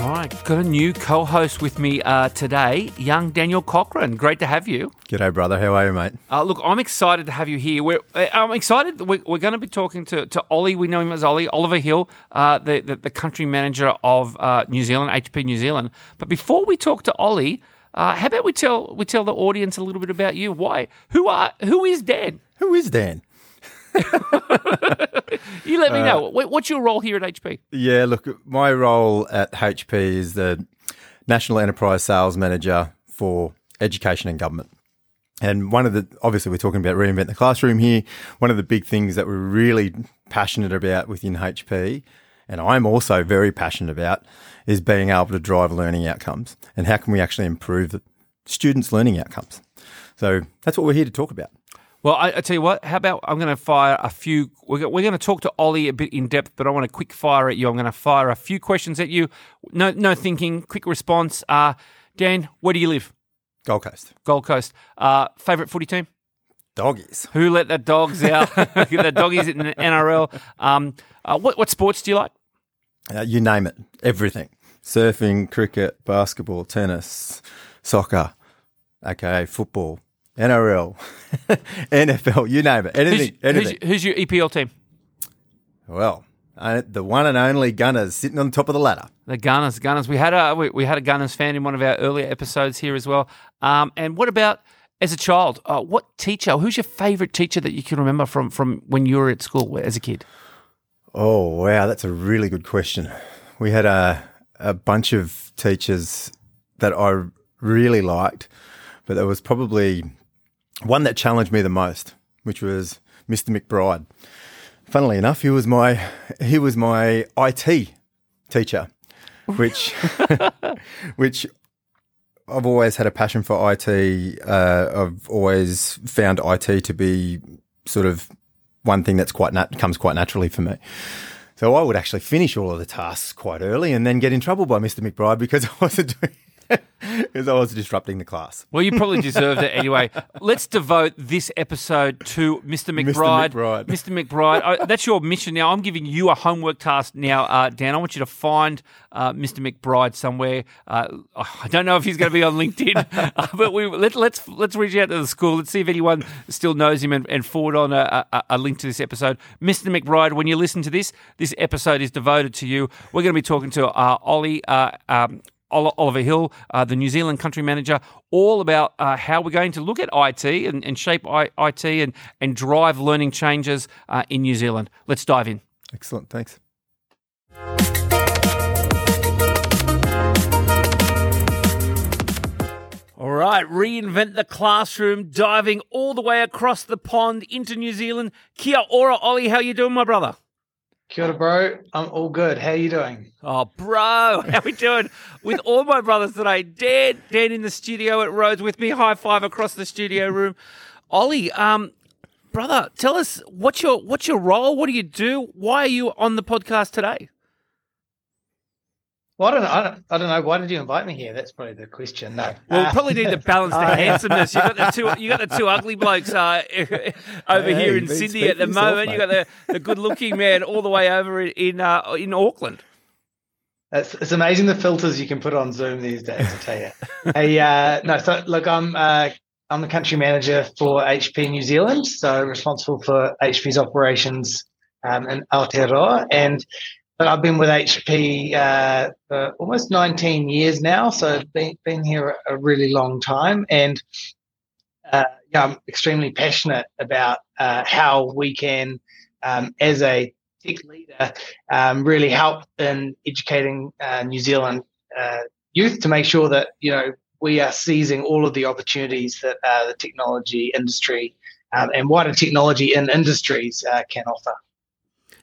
All right, got a new co-host with me uh, today, young Daniel Cochran. Great to have you. G'day, brother. How are you, mate? Uh, look, I'm excited to have you here. We're, uh, I'm excited. We're, we're going to be talking to, to Ollie. We know him as Ollie Oliver Hill, uh, the, the the country manager of uh, New Zealand, HP New Zealand. But before we talk to Ollie, uh, how about we tell we tell the audience a little bit about you? Why? Who are? Who is Dan? Who is Dan? You let me know. Uh, what's your role here at HP? Yeah, look, my role at HP is the National Enterprise Sales Manager for Education and Government. And one of the, obviously, we're talking about reinvent the classroom here. One of the big things that we're really passionate about within HP, and I'm also very passionate about, is being able to drive learning outcomes and how can we actually improve students' learning outcomes. So that's what we're here to talk about. Well, I, I tell you what. How about I'm going to fire a few. We're, we're going to talk to Ollie a bit in depth, but I want to quick fire at you. I'm going to fire a few questions at you. No, no thinking. Quick response. Uh, Dan, where do you live? Gold Coast. Gold Coast. Uh, favorite footy team? Doggies. Who let the dogs out? the doggies in the NRL. Um, uh, what what sports do you like? Uh, you name it, everything. Surfing, cricket, basketball, tennis, soccer, okay, football, NRL, NFL, you name it, Who's, anything, who's, anything. who's your EPL team? well, uh, the one and only Gunners sitting on top of the ladder. The Gunners, Gunners. We had a we, we had a Gunners fan in one of our earlier episodes here as well. Um, and what about as a child? Uh, what teacher? Who's your favourite teacher that you can remember from from when you were at school as a kid? Oh, wow, that's a really good question. We had a, a bunch of teachers that I really liked, but there was probably one that challenged me the most, which was Mr. McBride. Funnily enough, he was my he was my IT teacher, which which I've always had a passion for IT. Uh, I've always found IT to be sort of one thing that's quite nat- comes quite naturally for me. So I would actually finish all of the tasks quite early and then get in trouble by Mr. McBride because I wasn't doing because I was disrupting the class. Well, you probably deserved it anyway. Let's devote this episode to Mr. McBride. McBride. Mr. McBride, that's your mission now. I'm giving you a homework task now, uh, Dan. I want you to find uh, Mr. McBride somewhere. Uh, I don't know if he's going to be on LinkedIn, uh, but we let, let's let's reach out to the school. Let's see if anyone still knows him and, and forward on a, a, a link to this episode. Mr. McBride, when you listen to this, this episode is devoted to you. We're going to be talking to uh, Ollie. Uh, um, Oliver Hill, uh, the New Zealand country manager, all about uh, how we're going to look at IT and, and shape I- IT and, and drive learning changes uh, in New Zealand. Let's dive in. Excellent, thanks. All right, reinvent the classroom, diving all the way across the pond into New Zealand. Kia ora, Ollie. How you doing, my brother? Kia ora, bro. I'm all good. How are you doing? Oh, bro, how we doing? with all my brothers today. Dan, Dan in the studio at Rhodes with me. High five across the studio room. Ollie, um, brother, tell us what's your what's your role? What do you do? Why are you on the podcast today? Well, I don't know. I don't, I don't know. Why did you invite me here? That's probably the question. No. Well, we Uh, probably need to balance the handsomeness. You got the two, you got the two ugly blokes uh, over Hey, here in Sydney at the yourself, moment. You got the, the good-looking man all the way over in uh, in Auckland. It's, it's amazing the filters you can put on Zoom these days. I tell you. hey, uh, no. So look, I'm uh, I'm the country manager for HP New Zealand, so responsible for HP's operations um, in Aotearoa, and but I've been with HP uh, for almost 19 years now, so been been here a really long time, and uh, yeah, I'm extremely passionate about uh, how we can, um, as a tech leader, um, really help in educating uh, New Zealand uh, youth to make sure that you know we are seizing all of the opportunities that uh, the technology industry um, and wider technology in industries uh, can offer.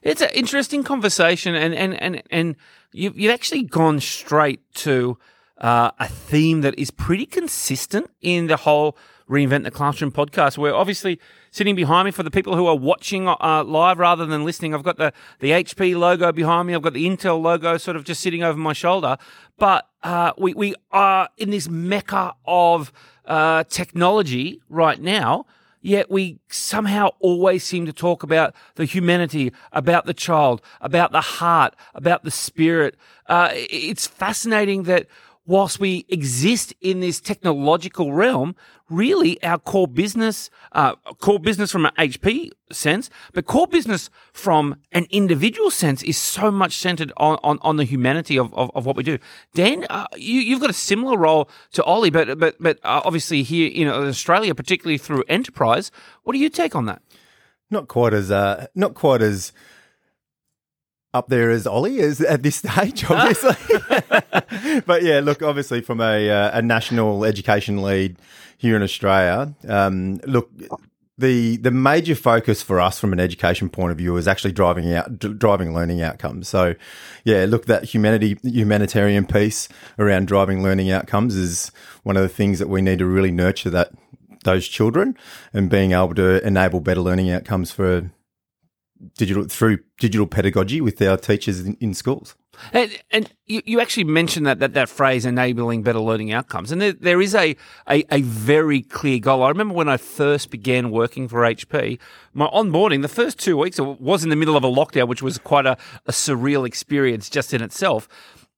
It's an interesting conversation, and and and and you've you've actually gone straight to uh, a theme that is pretty consistent in the whole reinvent the classroom podcast. Where obviously sitting behind me for the people who are watching uh, live rather than listening, I've got the the HP logo behind me. I've got the Intel logo sort of just sitting over my shoulder. But uh, we we are in this mecca of uh, technology right now. Yet we somehow always seem to talk about the humanity, about the child, about the heart, about the spirit. Uh, it's fascinating that whilst we exist in this technological realm, really our core business, uh, core business from an HP sense, but core business from an individual sense is so much centered on, on, on the humanity of, of, of, what we do. Dan, uh, you, have got a similar role to Ollie, but, but, but uh, obviously here in Australia, particularly through enterprise, what do you take on that? Not quite as, uh, not quite as, up there as Ollie is at this stage, obviously. but yeah, look, obviously from a, uh, a national education lead here in Australia, um, look, the the major focus for us from an education point of view is actually driving out driving learning outcomes. So, yeah, look that humanity humanitarian piece around driving learning outcomes is one of the things that we need to really nurture that those children and being able to enable better learning outcomes for digital through digital pedagogy with our teachers in, in schools. And, and you, you, actually mentioned that, that that phrase enabling better learning outcomes, and there, there is a, a, a very clear goal. I remember when I first began working for HP, my onboarding the first two weeks was in the middle of a lockdown, which was quite a, a surreal experience just in itself.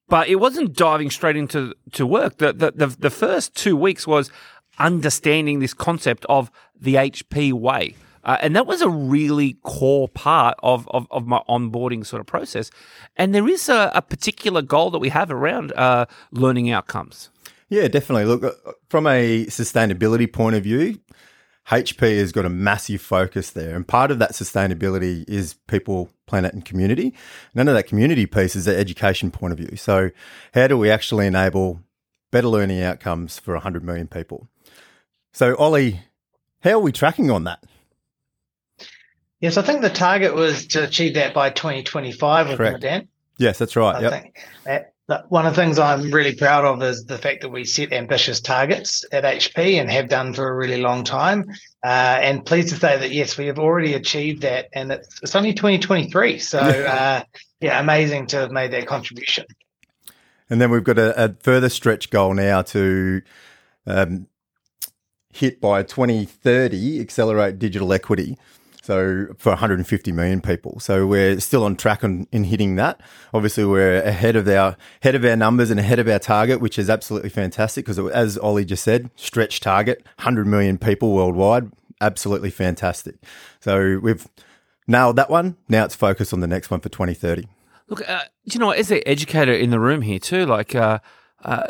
But it wasn't diving straight into to work. The, the the the first two weeks was understanding this concept of the HP way uh, and that was a really core part of, of, of, my onboarding sort of process. And there is a, a particular goal that we have around uh, learning outcomes. Yeah, definitely. Look, uh, from a sustainability point of view, HP has got a massive focus there. And part of that sustainability is people, planet, and community. None of that community piece is the education point of view. So, how do we actually enable better learning outcomes for 100 million people? So, Ollie, how are we tracking on that? Yes, I think the target was to achieve that by 2025, Correct. Dan? Yes, that's right. I yep. think that, that one of the things I'm really proud of is the fact that we set ambitious targets at HP and have done for a really long time. Uh, and pleased to say that yes, we have already achieved that, and it's, it's only 2023. So uh, yeah, amazing to have made that contribution. And then we've got a, a further stretch goal now to um, hit by 2030, accelerate digital equity. So for 150 million people, so we're still on track on, in hitting that. Obviously, we're ahead of our ahead of our numbers and ahead of our target, which is absolutely fantastic. Because as Ollie just said, stretch target, 100 million people worldwide, absolutely fantastic. So we've nailed that one. Now it's focused on the next one for 2030. Look, uh, you know, as an educator in the room here too, like. Uh, uh,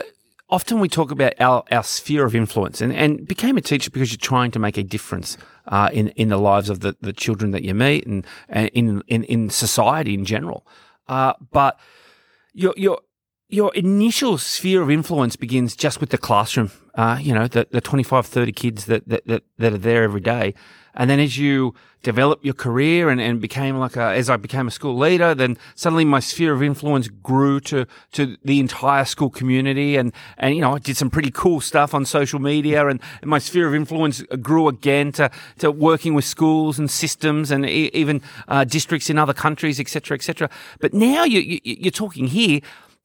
often we talk about our, our sphere of influence and, and became a teacher because you're trying to make a difference uh, in, in the lives of the, the children that you meet and, and in, in, in society in general. Uh, but your, your, your initial sphere of influence begins just with the classroom, uh, you know, the, the 25, 30 kids that, that, that, that are there every day. And then as you develop your career and, and became like a, as I became a school leader, then suddenly my sphere of influence grew to, to the entire school community. And, and, you know, I did some pretty cool stuff on social media and, and my sphere of influence grew again to, to working with schools and systems and e- even uh, districts in other countries, etc., etc. But now you, you, you're talking here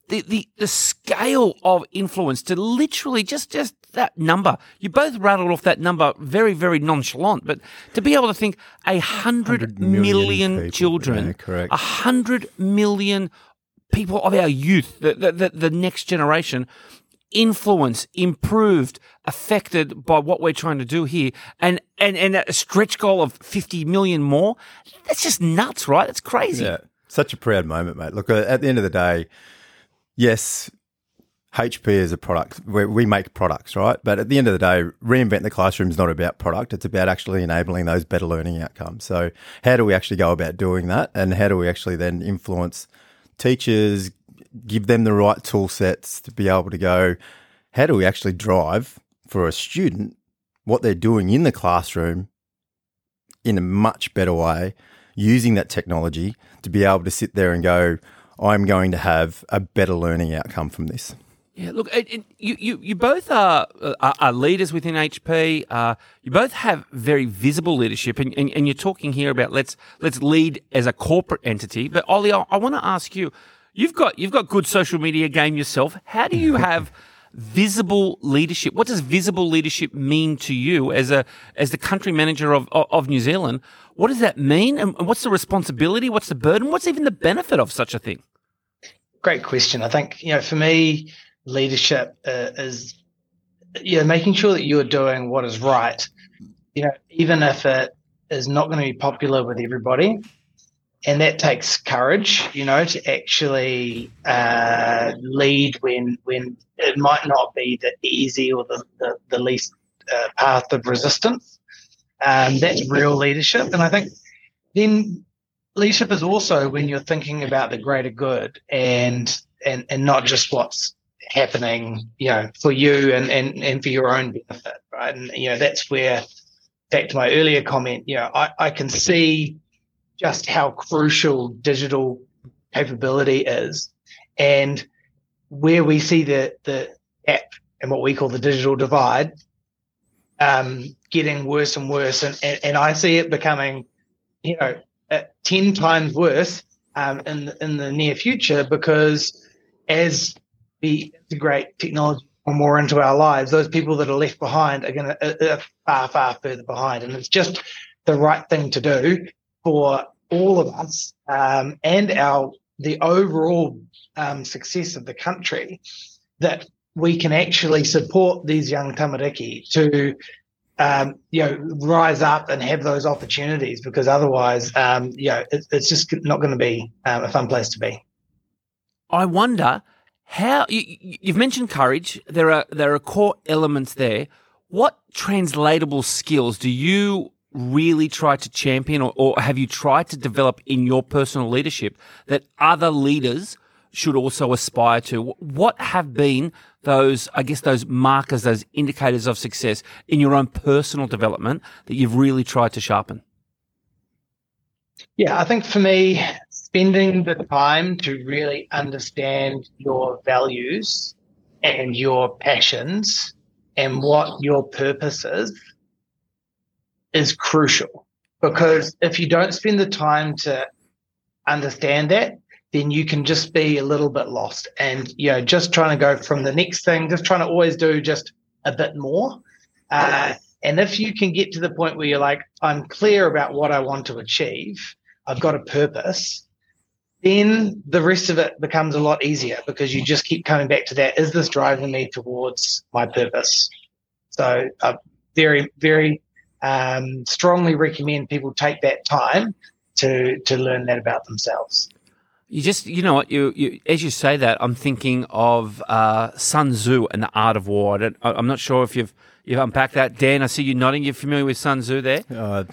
the, the, the scale of influence to literally just, just that number. You both rattled off that number very, very nonchalant, but to be able to think a hundred million, million children, a hundred million people of our youth, the, the, the, the next generation, influence, improved, affected by what we're trying to do here, and and and a stretch goal of fifty million more. That's just nuts, right? That's crazy. Yeah, such a proud moment, mate. Look, uh, at the end of the day, yes, HP is a product. We, we make products, right? But at the end of the day, reinvent the classroom is not about product. It's about actually enabling those better learning outcomes. So, how do we actually go about doing that? And how do we actually then influence teachers, give them the right tool sets to be able to go, how do we actually drive for a student what they're doing in the classroom in a much better way using that technology to be able to sit there and go, I'm going to have a better learning outcome from this. Yeah, look, it, it, you, you you both are, are, are leaders within HP. Uh, you both have very visible leadership, and, and, and, you're talking here about let's let's lead as a corporate entity. But Ollie, I, I want to ask you, you've got you've got good social media game yourself. How do you have visible leadership. What does visible leadership mean to you as a as the country manager of of New Zealand? What does that mean, and what's the responsibility? What's the burden? What's even the benefit of such a thing? Great question. I think you know, for me, leadership uh, is you know making sure that you're doing what is right. You know, even if it is not going to be popular with everybody, and that takes courage, you know, to actually uh, lead when when it might not be the easy or the the, the least uh, path of resistance. Um, that's real leadership, and I think then leadership is also when you're thinking about the greater good and and and not just what's happening, you know, for you and and and for your own benefit, right? And you know, that's where back to my earlier comment, you know, I, I can see just how crucial digital capability is and where we see the the app and what we call the digital divide um, getting worse and worse and, and, and I see it becoming you know 10 times worse um, in in the near future because as we integrate technology more into our lives, those people that are left behind are going to uh, far far further behind, and it's just the right thing to do for all of us um, and our the overall um, success of the country that we can actually support these young tamariki to um, you know rise up and have those opportunities because otherwise um, you know it, it's just not going to be um, a fun place to be. I wonder how you, have mentioned courage. There are there are core elements there. What translatable skills do you really try to champion or, or have you tried to develop in your personal leadership that other leaders should also aspire to? What have been those, I guess, those markers, those indicators of success in your own personal development that you've really tried to sharpen? Yeah, I think for me, spending the time to really understand your values and your passions and what your purpose is is crucial because if you don't spend the time to understand that, then you can just be a little bit lost and you know just trying to go from the next thing, just trying to always do just a bit more. Uh, and if you can get to the point where you're like, I'm clear about what I want to achieve, I've got a purpose, then the rest of it becomes a lot easier because you just keep coming back to that. Is this driving me towards my purpose? So, uh, very, very um, strongly recommend people take that time to to learn that about themselves. You just, you know what, you, you as you say that, I'm thinking of uh, Sun Tzu and the Art of War. I am not sure if you've you've unpacked that, Dan. I see you nodding. You're familiar with Sun Tzu there? Uh,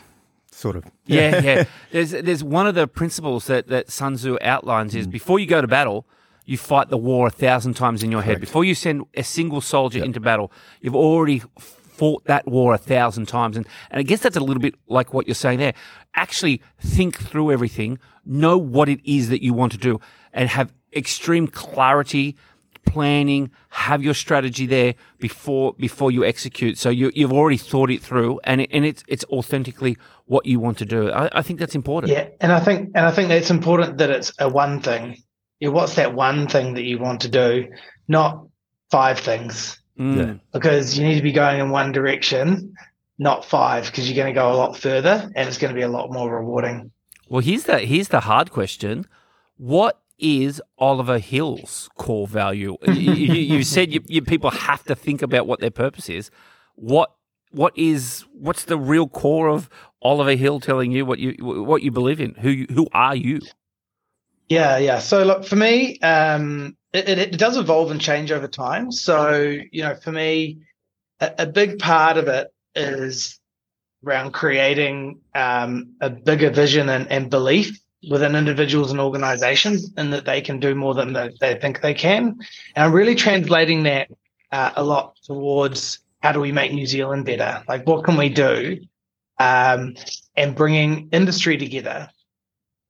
sort of. Yeah, yeah. There's there's one of the principles that that Sun Tzu outlines is mm. before you go to battle, you fight the war a thousand times in your Correct. head. Before you send a single soldier yep. into battle, you've already fought that war a thousand times. And, and I guess that's a little bit like what you're saying there. Actually think through everything, know what it is that you want to do, and have extreme clarity, planning, have your strategy there before before you execute. So you, you've already thought it through, and it, and it's it's authentically what you want to do. I, I think that's important. Yeah, and I think and I think it's important that it's a one thing. Yeah, what's that one thing that you want to do, not five things. Mm. Because you need to be going in one direction, not five, because you're going to go a lot further and it's going to be a lot more rewarding. Well, here's the here's the hard question: What is Oliver Hill's core value? you, you, you, said you, people have to think about what their purpose is. What what is what's the real core of Oliver Hill telling you what you what you believe in? Who who are you? Yeah, yeah. So look, for me, um, it, it, it, does evolve and change over time. So, you know, for me, a, a big part of it is around creating um, a bigger vision and, and, belief within individuals and organizations and that they can do more than they, they think they can. And I'm really translating that uh, a lot towards how do we make New Zealand better? Like, what can we do? Um, and bringing industry together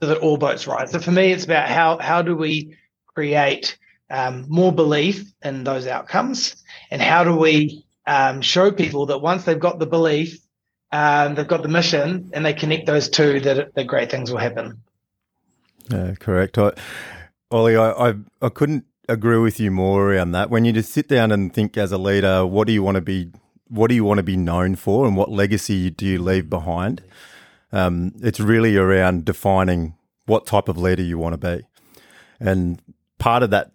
so that all boats rise. So for me, it's about how how do we create um, more belief in those outcomes, and how do we um, show people that once they've got the belief, um, they've got the mission, and they connect those two, that that great things will happen. Yeah, correct. I, Ollie, I, I, I couldn't agree with you more around that. When you just sit down and think as a leader, what do you want to be? What do you want to be known for, and what legacy do you leave behind? Um, it's really around defining what type of leader you want to be, and part of that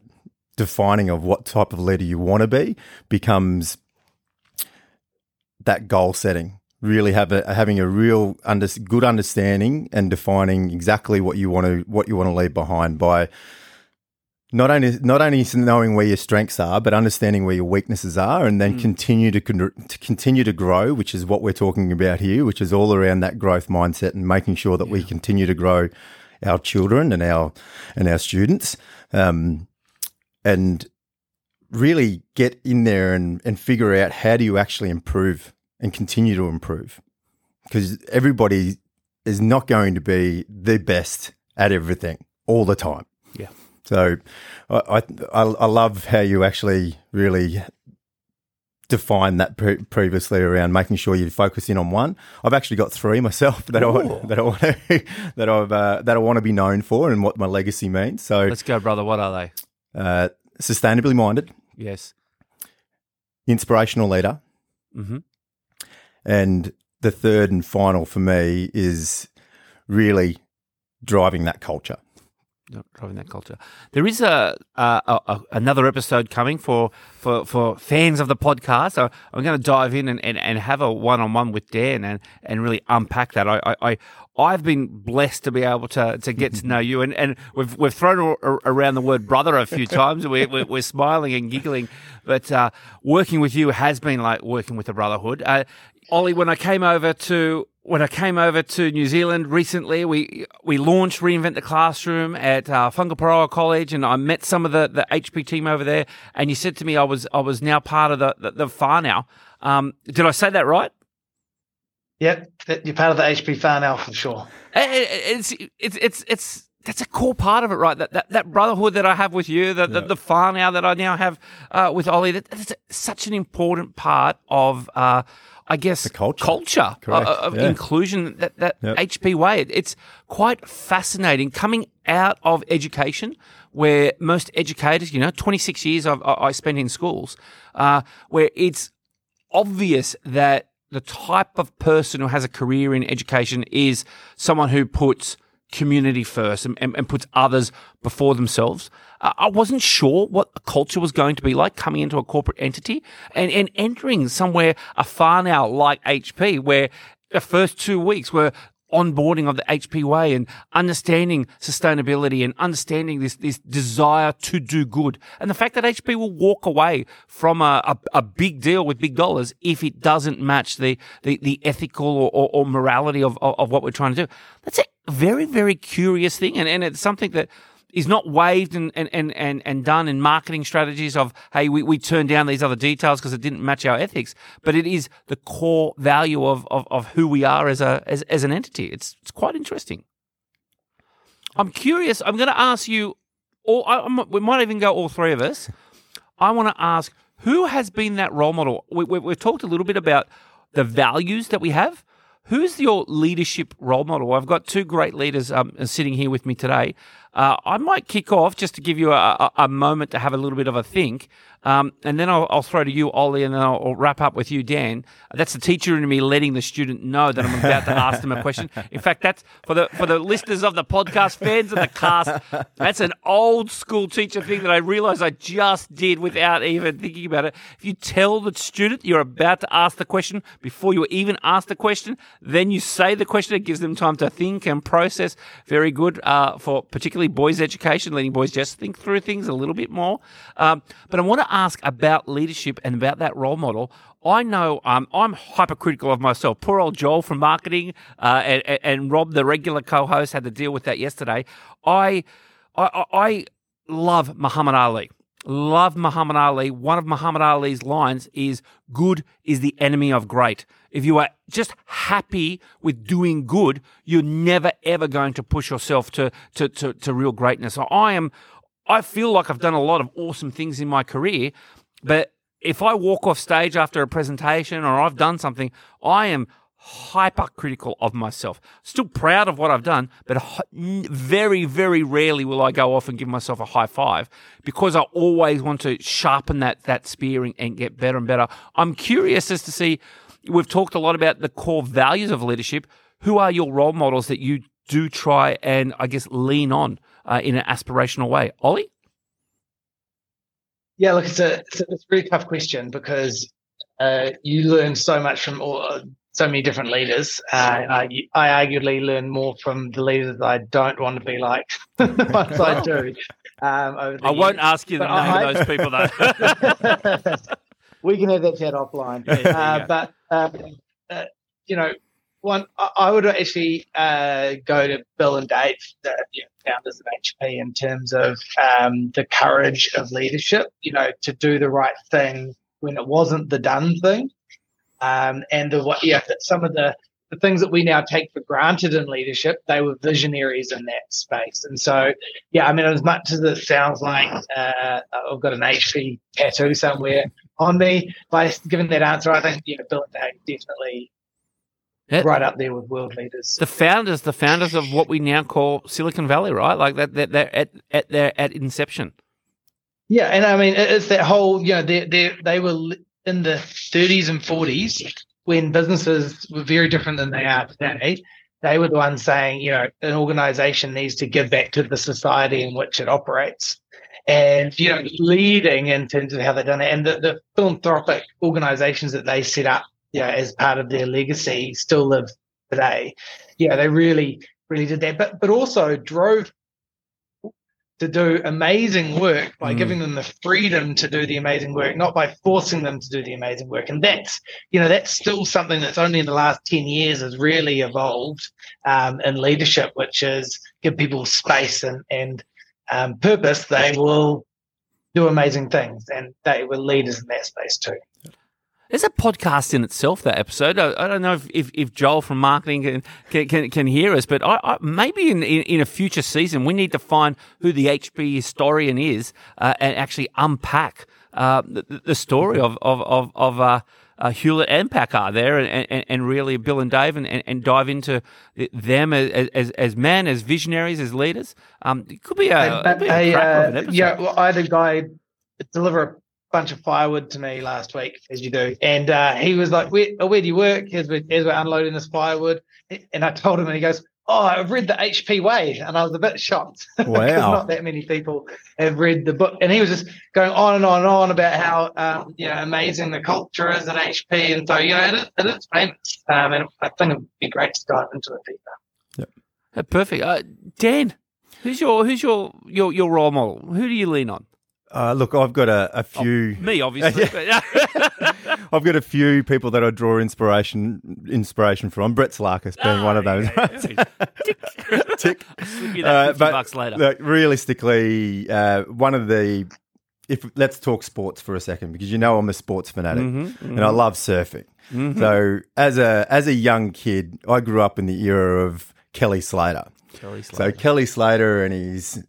defining of what type of leader you want to be becomes that goal setting. Really have a, having a real under, good understanding and defining exactly what you want to what you want to leave behind by not only not only knowing where your strengths are, but understanding where your weaknesses are, and then mm. continue to, con- to continue to grow, which is what we're talking about here, which is all around that growth mindset and making sure that yeah. we continue to grow our children and our and our students, um, and really get in there and, and figure out how do you actually improve and continue to improve because everybody is not going to be the best at everything all the time. Yeah. So I, I, I love how you actually really define that pre- previously around making sure you focus in on one. I've actually got three myself that I that I want to, that I've uh, that I want to be known for and what my legacy means. So let's go, brother. What are they? Uh, sustainably minded. Yes. Inspirational leader. Mm-hmm. And the third and final for me is really driving that culture. Driving that culture. There is a, a, a, another episode coming for, for, for fans of the podcast. So I'm going to dive in and, and, and have a one on one with Dan and, and really unpack that. I, I, I've been blessed to be able to, to get to know you, and, and we've we've thrown around the word brother a few times. We're, we're, we're smiling and giggling, but uh, working with you has been like working with a brotherhood. Uh, Ollie, when I came over to when I came over to New Zealand recently, we we launched Reinvent the Classroom at uh, Whangaparaoa College, and I met some of the, the HP team over there. And you said to me, I was I was now part of the the, the whānau. Um, did I say that right? Yep, you're part of the HP FAR now for sure. It's it's it's it's that's a core part of it, right? That that, that brotherhood that I have with you, the, the, the whānau that I now have uh, with Ollie, that, that's such an important part of, uh, I guess, the culture, culture uh, of yeah. inclusion. That that yep. HP way, it's quite fascinating coming out of education, where most educators, you know, 26 years I've, I spent in schools, uh, where it's obvious that the type of person who has a career in education is someone who puts community first and, and, and puts others before themselves. Uh, I wasn't sure what the culture was going to be like coming into a corporate entity and, and entering somewhere a now like HP where the first two weeks were onboarding of the HP way and understanding sustainability and understanding this, this desire to do good. And the fact that HP will walk away from a, a, a big deal with big dollars if it doesn't match the, the, the ethical or, or, or morality of, of, of, what we're trying to do. That's a very, very curious thing. And, and it's something that is not waived and, and, and, and, done in marketing strategies of, hey, we, we turned down these other details because it didn't match our ethics, but it is the core value of, of, of who we are as, a, as, as an entity. It's, it's quite interesting. I'm curious. I'm going to ask you, or I, we might even go all three of us. I want to ask who has been that role model? We, we, we've talked a little bit about the values that we have. Who's your leadership role model? I've got two great leaders um, sitting here with me today. Uh, I might kick off just to give you a, a, moment to have a little bit of a think. Um, and then I'll, I'll, throw to you, Ollie, and then I'll, I'll, wrap up with you, Dan. That's the teacher in me letting the student know that I'm about to ask them a question. In fact, that's for the for the listeners of the podcast, fans of the cast. That's an old school teacher thing that I realised I just did without even thinking about it. If you tell the student you're about to ask the question before you even ask the question, then you say the question. It gives them time to think and process. Very good uh, for particularly boys' education, letting boys just think through things a little bit more. Um, but I want to ask about leadership and about that role model. I know um, I'm hypercritical of myself. Poor old Joel from marketing uh, and, and, Rob, the regular co-host, had to deal with that yesterday. I, I, I love Muhammad Ali. Love Muhammad Ali. One of Muhammad Ali's lines is good is the enemy of great. If you are just happy with doing good, you're never ever going to push yourself to, to, to, to real greatness. I am, I feel like I've done a lot of awesome things in my career, but if I walk off stage after a presentation or I've done something, I am hypercritical of myself. Still proud of what I've done, but very, very rarely will I go off and give myself a high five because I always want to sharpen that that spear and, and get better and better. I'm curious as to see. We've talked a lot about the core values of leadership. Who are your role models that you do try and I guess lean on uh, in an aspirational way? Ollie. Yeah, look, it's a it's a, it's a really tough question because uh, you learn so much from all, so many different leaders. Uh, I, I arguably learn more from the leaders I don't want to be like once I do. Um, over the I won't ask you the But name I- of those people though. we can have that chat offline. Yeah, uh, but uh, uh, you know, one I, I would actually uh, go to Bill and Dave, the you know, founders of HP, in terms of um, the courage of leadership. You know, to do the right thing when it wasn't the done thing, um, and the what yeah, some of the the things that we now take for granted in leadership, they were visionaries in that space. And so, yeah, I mean, as much as it sounds like uh, I've got an HP tattoo somewhere on me, by giving that answer, I think, know, Bill and Dave definitely Yeah. right up there with world leaders. the founders, the founders of what we now call Silicon Valley, right? Like that, that they're at at their at inception. Yeah, and I mean, it's that whole, you know, they they they were in the 30s and 40s when businesses were very different than they are today. They were the ones saying, you know, an organization needs to give back to the society in which it operates. And, you know, leading in terms of how they've done it. And the, the philanthropic organizations that they set up, you know, as part of their legacy still live today. Yeah, they really, really did that. But but also drove to do amazing work by Mm. giving them the freedom to do the amazing work, not by forcing them to do the amazing work. And that's, you know, that's still something that's only in the last 10 years has really evolved um, in leadership, which is give people space and, and um, purpose. They will do amazing things and they were leaders in that space too. There's a podcast in itself. That episode. I, I don't know if, if, if Joel from marketing can can, can, can hear us, but I, I, maybe in, in in a future season we need to find who the HP historian is uh, and actually unpack uh, the, the story of of of, of uh, uh, Hewlett and Packard there, and, and, and really Bill and Dave, and, and, dive into them as, as as men, as visionaries, as leaders. Um, it could be a, But be a a, cracker of uh, yeah, well, I had a guy deliver a bunch of firewood to me last week, as you do, and uh, he was like, "Where, oh, where do you work?" As we're, as we're unloading this firewood, and I told him, and he goes, "Oh, I've read the HP Way," and I was a bit shocked. 'cause Wow. not that many people have read the book, and he was just going on and on and on about how um, you know amazing the culture is at HP, and so you know it is, it is famous, um, and I think it'd be great to dive into it deeper. Uh, Perfect. Uh, Dan, who's your who's your, your your role model? Who do you lean on? Uh, look, I've got a, a few. Me, obviously. I've got a few people that I draw inspiration inspiration from. Brett Salakas being one of those. Tick. Tick. Slip you that Uh, but bucks later. Look, realistically, uh, one of the if let's talk sports for a second because you know I'm a sports fanatic Mm-hmm, and I love surfing. So as a as a young kid, I grew up in the era of Kelly Slater. Kelly So Kelly Slater and his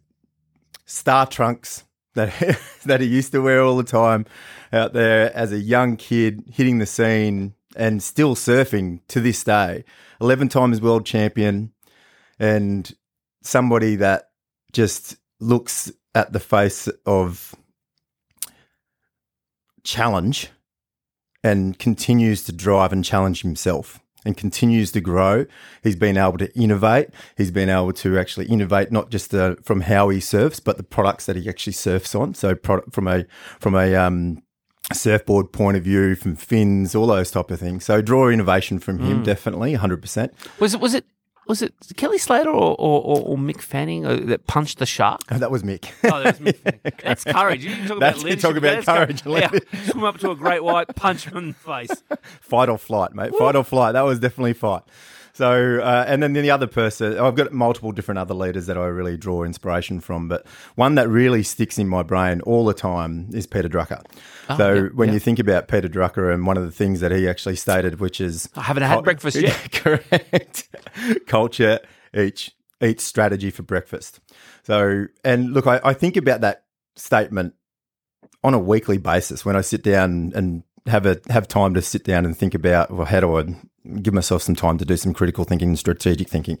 star trunks that that he used to wear all the time out there as a young kid, hitting the scene and still surfing to this day. Eleven times world champion, and somebody that just looks at the face of challenge and continues to drive and challenge himself and continues to grow. He's been able to innovate. He's been able to actually innovate not just uh, from how he surfs, but the products that he actually surfs on. So product from a from a um, surfboard point of view, from fins, all those type of things. So draw innovation from him, definitely, hundred percent. Was it was it was it Kelly Slater or, or, or, or Mick Fanning uh, that punched the shark? That was Mick. Oh, that was Mick Fanning. That's courage. You talk That's- about leadership. talk about courage Yeah. Swim up to a great white, punch him in the face. fight or flight, mate. Fight or flight. That was definitely fight. So, uh, and then the other person, I've got multiple different other leaders that I really draw inspiration from, but one that really sticks in my brain all the time is Peter Drucker. so, yeah, when yeah. you think about Peter Drucker and one of the things that he actually stated, which is I haven't had breakfast yet. correct. Culture each each strategy for breakfast. So, and look, I, I think about that statement on a weekly basis when I sit down and have a have time to sit down and think about well, how do I give myself some time to do some critical thinking and strategic thinking.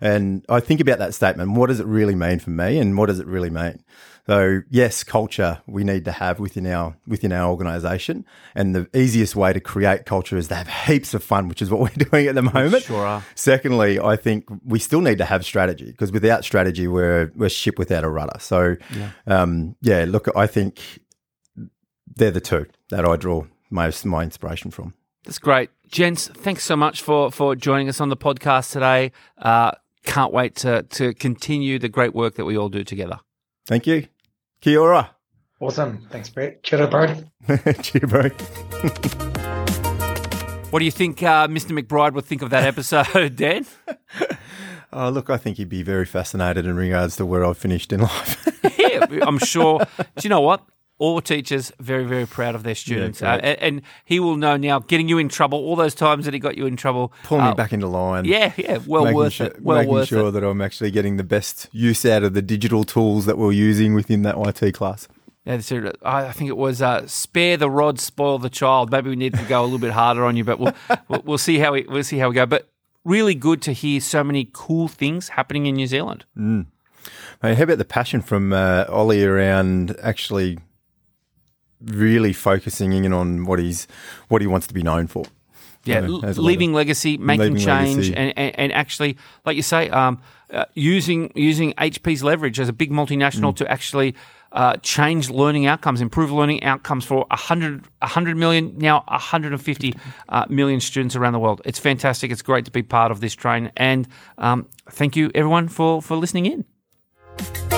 And I think about that statement. What does it really mean for me, and what does it really mean? So yes, culture we need to have within our within our organisation, and the easiest way to create culture is to have heaps of fun, which is what we're doing at the moment. Sure are. Secondly, I think we still need to have strategy because without strategy, we're we're ship without a rudder. So yeah, um, yeah look, I think they're the two that I draw most my inspiration from. That's great, gents. Thanks so much for for joining us on the podcast today. Uh, can't wait to to continue the great work that we all do together. Thank you. Kia ora. Awesome. Thanks, Brett. Kia ora, Cheers, bro. what do you think uh, Mr. McBride would think of that episode, Dan? Oh, look, I think he'd be very fascinated in regards to where I've finished in life. yeah, I'm sure. Do you know what? All teachers very, very proud of their students. Yeah, uh, and, and, he will know now, getting you in trouble, all those times that he got you in trouble. Pulling uh, me back into line. Yeah, yeah, well worth sure, it. Well making worth sure it. that I'm actually getting the best use out of the digital tools that we're using within that IT class. Yeah, I think it was uh, spare the rod, spoil the child. Maybe we need to go a little bit harder on you, but we'll, we'll, we'll see how we we'll see how we go. But really good to hear so many cool things happening in New Zealand. Mm. Hey, how about the passion from uh, Ollie around actually really focusing in on what he's what he wants to be known for. Yeah, you know, leaving legacy, making leaving change, legacy. And, and, and actually, like you say, um, uh, using using HP's leverage as a big multinational mm. to actually uh, change learning outcomes, improve learning outcomes for 100, 100 million, now 150 uh, million students around the world. It's fantastic. It's great to be part of this train. And um, thank you, everyone, for, for listening in.